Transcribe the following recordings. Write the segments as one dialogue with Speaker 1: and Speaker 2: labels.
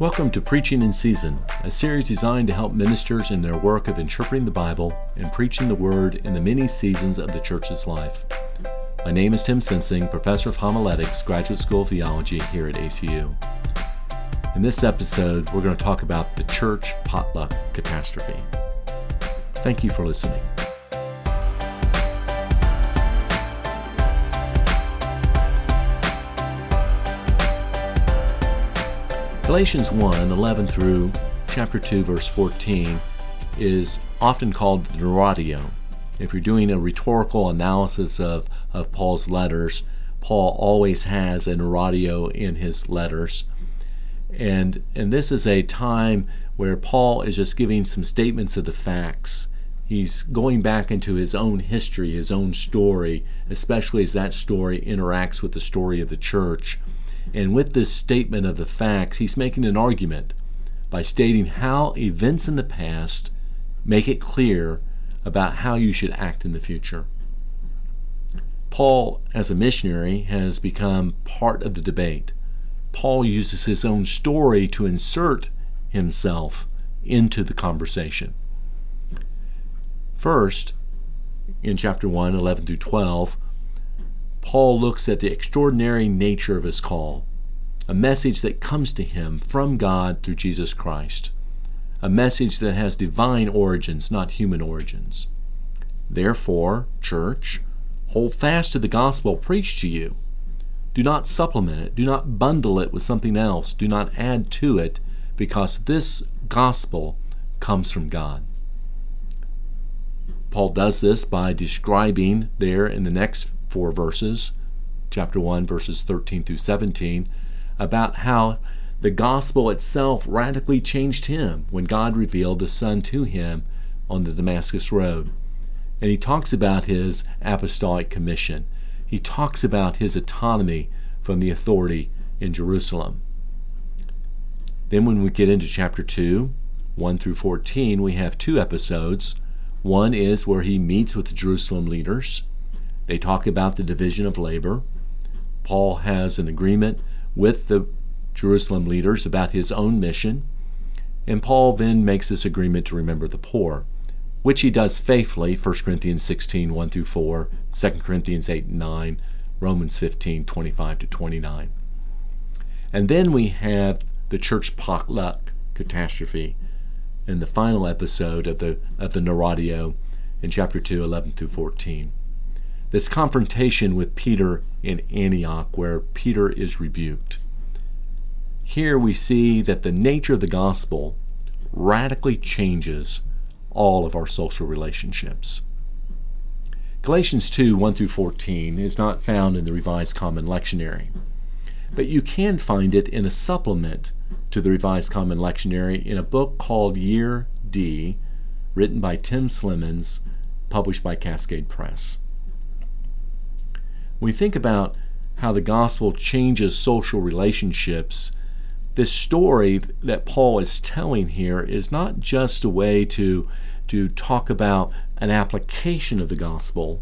Speaker 1: Welcome to Preaching in Season, a series designed to help ministers in their work of interpreting the Bible and preaching the Word in the many seasons of the church's life. My name is Tim Sensing, Professor of Homiletics, Graduate School of Theology here at ACU. In this episode, we're going to talk about the church potluck catastrophe. Thank you for listening. Galatians 1 11 through chapter 2, verse 14 is often called the Narratio. If you're doing a rhetorical analysis of, of Paul's letters, Paul always has a Narratio in his letters. And, and this is a time where Paul is just giving some statements of the facts. He's going back into his own history, his own story, especially as that story interacts with the story of the church. And with this statement of the facts, he's making an argument by stating how events in the past make it clear about how you should act in the future. Paul, as a missionary, has become part of the debate. Paul uses his own story to insert himself into the conversation. First, in chapter 1, 11 through 12, Paul looks at the extraordinary nature of his call, a message that comes to him from God through Jesus Christ, a message that has divine origins, not human origins. Therefore, church, hold fast to the gospel preached to you. Do not supplement it, do not bundle it with something else, do not add to it, because this gospel comes from God. Paul does this by describing there in the next four verses, chapter 1, verses 13 through 17, about how the gospel itself radically changed him when God revealed the Son to him on the Damascus Road. And he talks about his apostolic commission. He talks about his autonomy from the authority in Jerusalem. Then, when we get into chapter 2, 1 through 14, we have two episodes. One is where he meets with the Jerusalem leaders, they talk about the division of labor. Paul has an agreement with the Jerusalem leaders about his own mission. And Paul then makes this agreement to remember the poor, which he does faithfully 1 Corinthians 16, 1 through 4, 2 Corinthians 8 and 9, Romans 15, 25 to 29. And then we have the church potluck catastrophe in the final episode of the, of the Narratio in chapter 2, 11 through 14 this confrontation with Peter in Antioch, where Peter is rebuked. Here we see that the nature of the gospel radically changes all of our social relationships. Galatians 2 1 through 14 is not found in the Revised Common Lectionary, but you can find it in a supplement to the Revised Common Lectionary in a book called Year D, written by Tim Slemmons, published by Cascade Press. When we think about how the gospel changes social relationships, this story that Paul is telling here is not just a way to, to talk about an application of the gospel,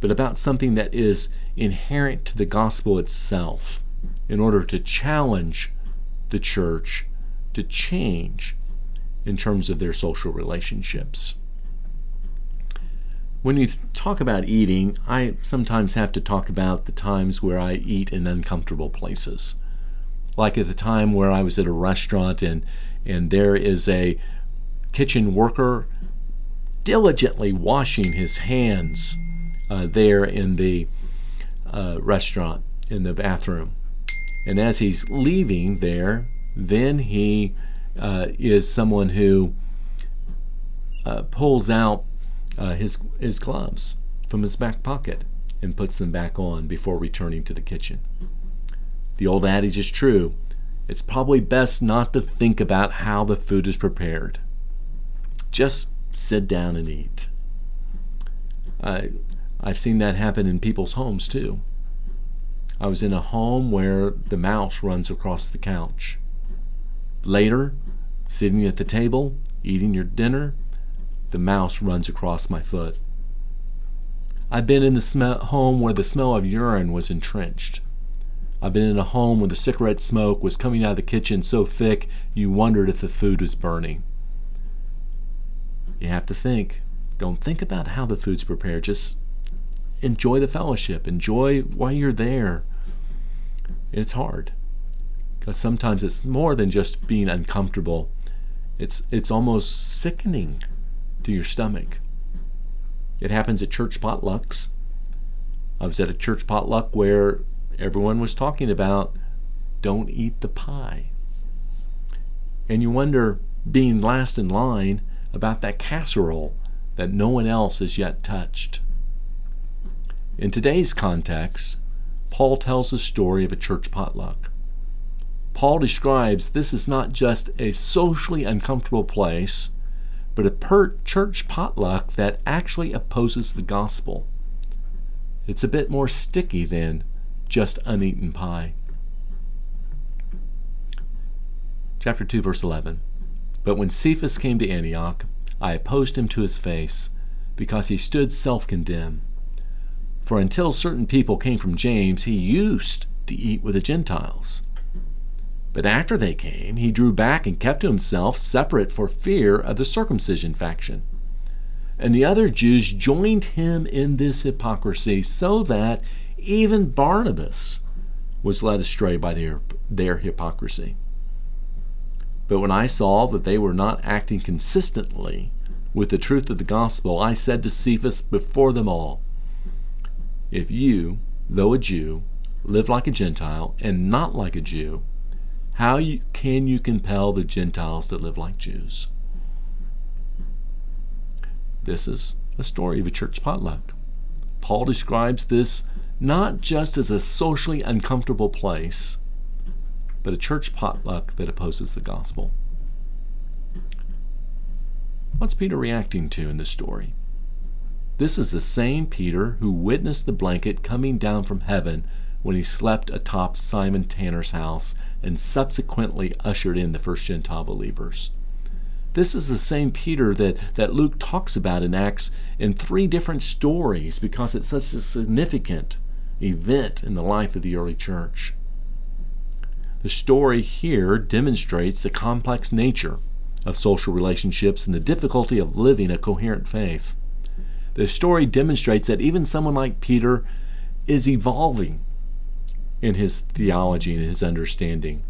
Speaker 1: but about something that is inherent to the gospel itself in order to challenge the church to change in terms of their social relationships. When you talk about eating, I sometimes have to talk about the times where I eat in uncomfortable places. Like at the time where I was at a restaurant and, and there is a kitchen worker diligently washing his hands uh, there in the uh, restaurant, in the bathroom. And as he's leaving there, then he uh, is someone who uh, pulls out uh, his, his gloves from his back pocket and puts them back on before returning to the kitchen. The old adage is true. It's probably best not to think about how the food is prepared. Just sit down and eat. I, I've seen that happen in people's homes too. I was in a home where the mouse runs across the couch. Later, sitting at the table, eating your dinner, the mouse runs across my foot. I've been in the home where the smell of urine was entrenched. I've been in a home where the cigarette smoke was coming out of the kitchen so thick you wondered if the food was burning. You have to think. Don't think about how the food's prepared. Just enjoy the fellowship. Enjoy why you're there. It's hard because sometimes it's more than just being uncomfortable. It's it's almost sickening your stomach. It happens at church potlucks. I was at a church potluck where everyone was talking about don't eat the pie. And you wonder, being last in line, about that casserole that no one else has yet touched. In today's context, Paul tells the story of a church potluck. Paul describes this is not just a socially uncomfortable place, but a per- church potluck that actually opposes the gospel. It's a bit more sticky than just uneaten pie. Chapter 2, verse 11. But when Cephas came to Antioch, I opposed him to his face, because he stood self condemned. For until certain people came from James, he used to eat with the Gentiles. But after they came, he drew back and kept to himself separate for fear of the circumcision faction. And the other Jews joined him in this hypocrisy, so that even Barnabas was led astray by their, their hypocrisy. But when I saw that they were not acting consistently with the truth of the gospel, I said to Cephas before them all, If you, though a Jew, live like a Gentile and not like a Jew, how you, can you compel the Gentiles to live like Jews? This is a story of a church potluck. Paul describes this not just as a socially uncomfortable place, but a church potluck that opposes the gospel. What's Peter reacting to in this story? This is the same Peter who witnessed the blanket coming down from heaven when he slept atop Simon Tanner's house and subsequently ushered in the first Gentile believers. This is the same Peter that, that Luke talks about in Acts in three different stories because it's such a significant event in the life of the early church. The story here demonstrates the complex nature of social relationships and the difficulty of living a coherent faith. The story demonstrates that even someone like Peter is evolving in his theology and his understanding,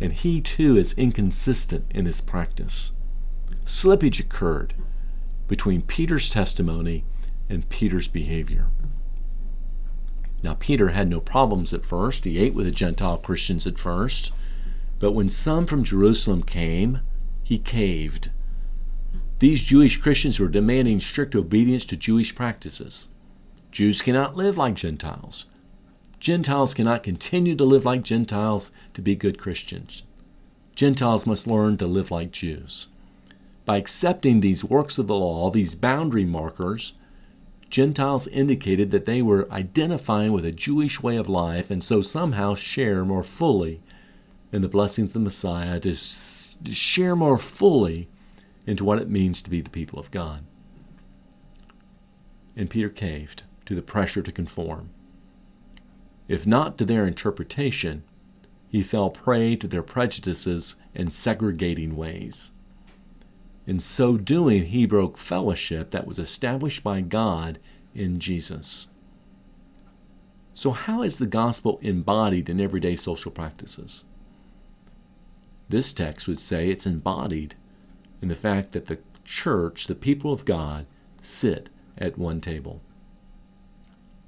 Speaker 1: and he too is inconsistent in his practice. Slippage occurred between Peter's testimony and Peter's behavior. Now, Peter had no problems at first. He ate with the Gentile Christians at first. But when some from Jerusalem came, he caved. These Jewish Christians were demanding strict obedience to Jewish practices. Jews cannot live like Gentiles. Gentiles cannot continue to live like Gentiles to be good Christians. Gentiles must learn to live like Jews. By accepting these works of the law, these boundary markers, Gentiles indicated that they were identifying with a Jewish way of life and so somehow share more fully in the blessings of the Messiah, to share more fully into what it means to be the people of God. And Peter caved to the pressure to conform. If not to their interpretation, he fell prey to their prejudices and segregating ways. In so doing, he broke fellowship that was established by God in Jesus. So, how is the gospel embodied in everyday social practices? This text would say it's embodied in the fact that the church, the people of God, sit at one table.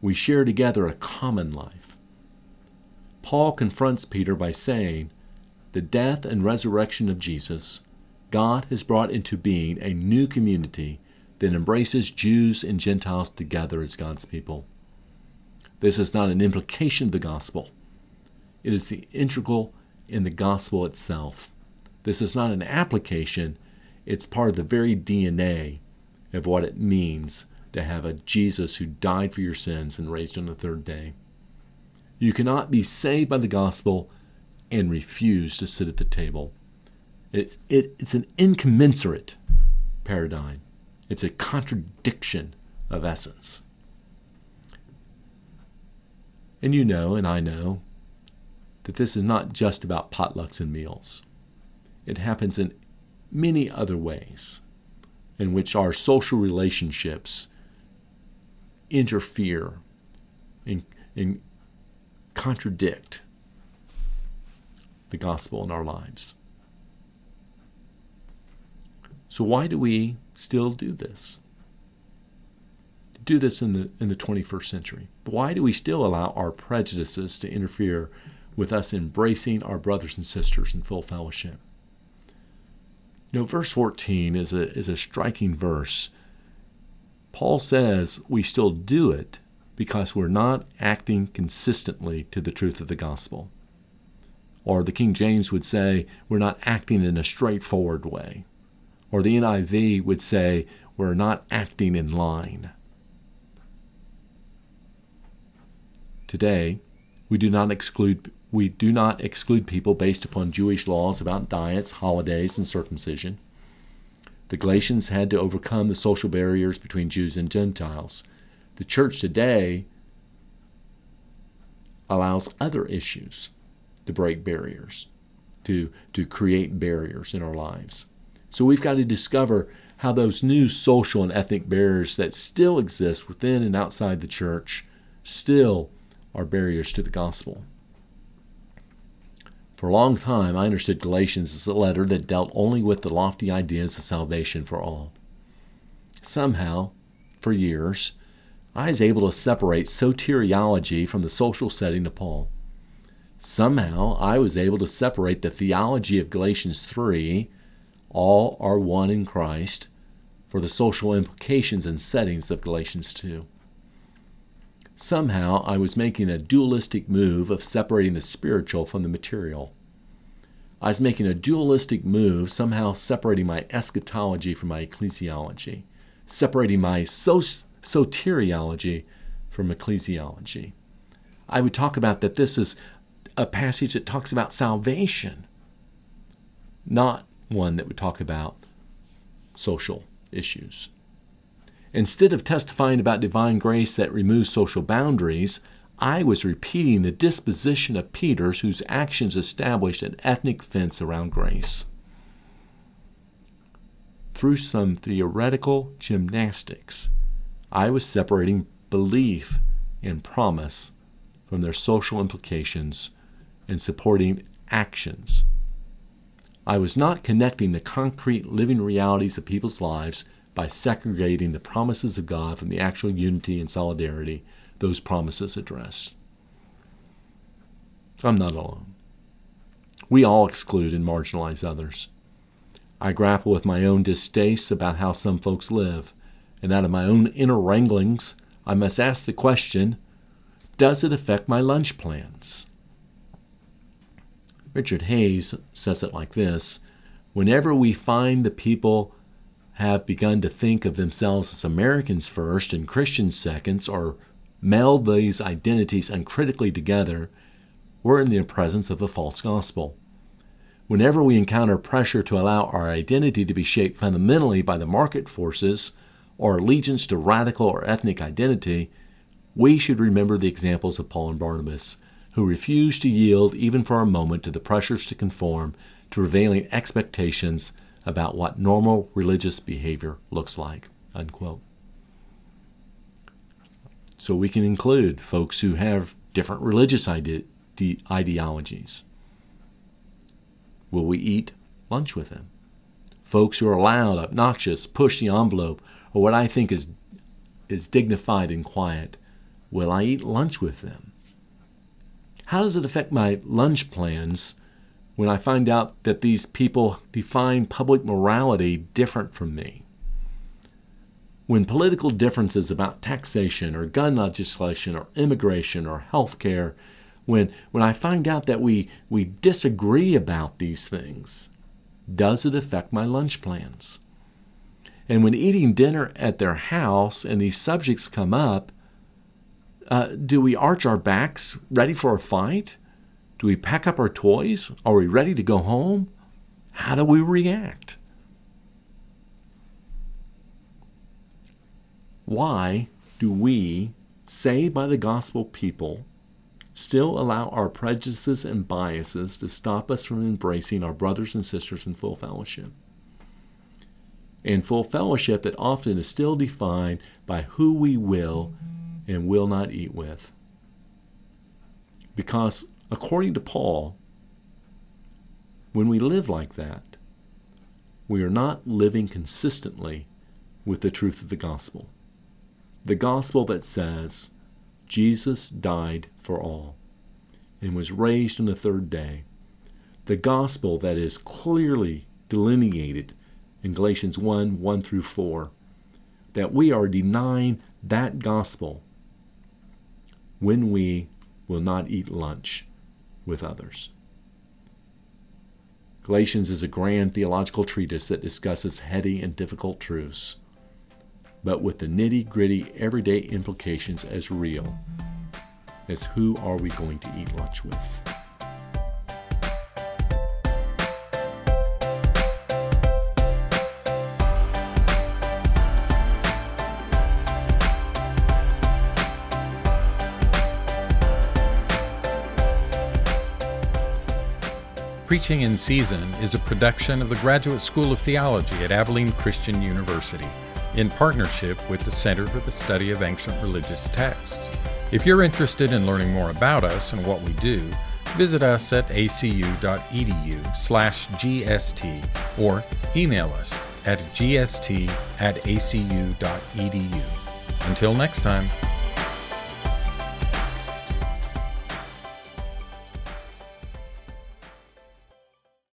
Speaker 1: We share together a common life. Paul confronts Peter by saying, The death and resurrection of Jesus God has brought into being a new community that embraces Jews and Gentiles together as God's people. This is not an implication of the gospel, it is the integral in the gospel itself. This is not an application, it's part of the very DNA of what it means to have a Jesus who died for your sins and raised on the third day. You cannot be saved by the gospel and refuse to sit at the table. It, it, it's an incommensurate paradigm, it's a contradiction of essence. And you know, and I know, that this is not just about potlucks and meals. It happens in many other ways in which our social relationships interfere and, and contradict the gospel in our lives. So why do we still do this? Do this in the in the 21st century. Why do we still allow our prejudices to interfere with us embracing our brothers and sisters in full fellowship? You know, verse 14 is a, is a striking verse. Paul says we still do it because we're not acting consistently to the truth of the gospel. Or the King James would say, we're not acting in a straightforward way. Or the NIV would say, we're not acting in line. Today, we do not exclude we do not exclude people based upon Jewish laws about diets, holidays, and circumcision. The Galatians had to overcome the social barriers between Jews and Gentiles. The church today allows other issues to break barriers, to, to create barriers in our lives. So we've got to discover how those new social and ethnic barriers that still exist within and outside the church still are barriers to the gospel. For a long time, I understood Galatians as a letter that dealt only with the lofty ideas of salvation for all. Somehow, for years, I was able to separate soteriology from the social setting of Paul. Somehow, I was able to separate the theology of Galatians 3, all are one in Christ, for the social implications and settings of Galatians 2. Somehow I was making a dualistic move of separating the spiritual from the material. I was making a dualistic move, somehow separating my eschatology from my ecclesiology, separating my soteriology from ecclesiology. I would talk about that this is a passage that talks about salvation, not one that would talk about social issues. Instead of testifying about divine grace that removes social boundaries, I was repeating the disposition of Peter's whose actions established an ethnic fence around grace. Through some theoretical gymnastics, I was separating belief and promise from their social implications and supporting actions. I was not connecting the concrete living realities of people's lives by segregating the promises of God from the actual unity and solidarity those promises address. I'm not alone. We all exclude and marginalize others. I grapple with my own distastes about how some folks live, and out of my own inner wranglings, I must ask the question Does it affect my lunch plans? Richard Hays says it like this Whenever we find the people have begun to think of themselves as Americans first and Christians seconds, or meld these identities uncritically together, we're in the presence of a false gospel. Whenever we encounter pressure to allow our identity to be shaped fundamentally by the market forces or allegiance to radical or ethnic identity, we should remember the examples of Paul and Barnabas, who refused to yield even for a moment to the pressures to conform to prevailing expectations about what normal religious behavior looks like. Unquote. So we can include folks who have different religious ide- ideologies. Will we eat lunch with them? Folks who are loud, obnoxious, push the envelope, or what I think is, is dignified and quiet, will I eat lunch with them? How does it affect my lunch plans when I find out that these people define public morality different from me. When political differences about taxation or gun legislation or immigration or health care, when, when I find out that we, we disagree about these things, does it affect my lunch plans? And when eating dinner at their house and these subjects come up, uh, do we arch our backs ready for a fight? Do we pack up our toys? Are we ready to go home? How do we react? Why do we, saved by the gospel people, still allow our prejudices and biases to stop us from embracing our brothers and sisters in full fellowship. And full fellowship that often is still defined by who we will and will not eat with. Because according to Paul, when we live like that, we are not living consistently with the truth of the gospel. The gospel that says Jesus died for all and was raised on the third day. The gospel that is clearly delineated in Galatians 1 1 through 4. That we are denying that gospel when we will not eat lunch with others. Galatians is a grand theological treatise that discusses heady and difficult truths, but with the nitty gritty everyday implications as real as who are we going to eat lunch with.
Speaker 2: Preaching in Season is a production of the Graduate School of Theology at Abilene Christian University in partnership with the Center for the Study of Ancient Religious Texts. If you're interested in learning more about us and what we do, visit us at acu.edu/gst or email us at gst at acu.edu. Until next time.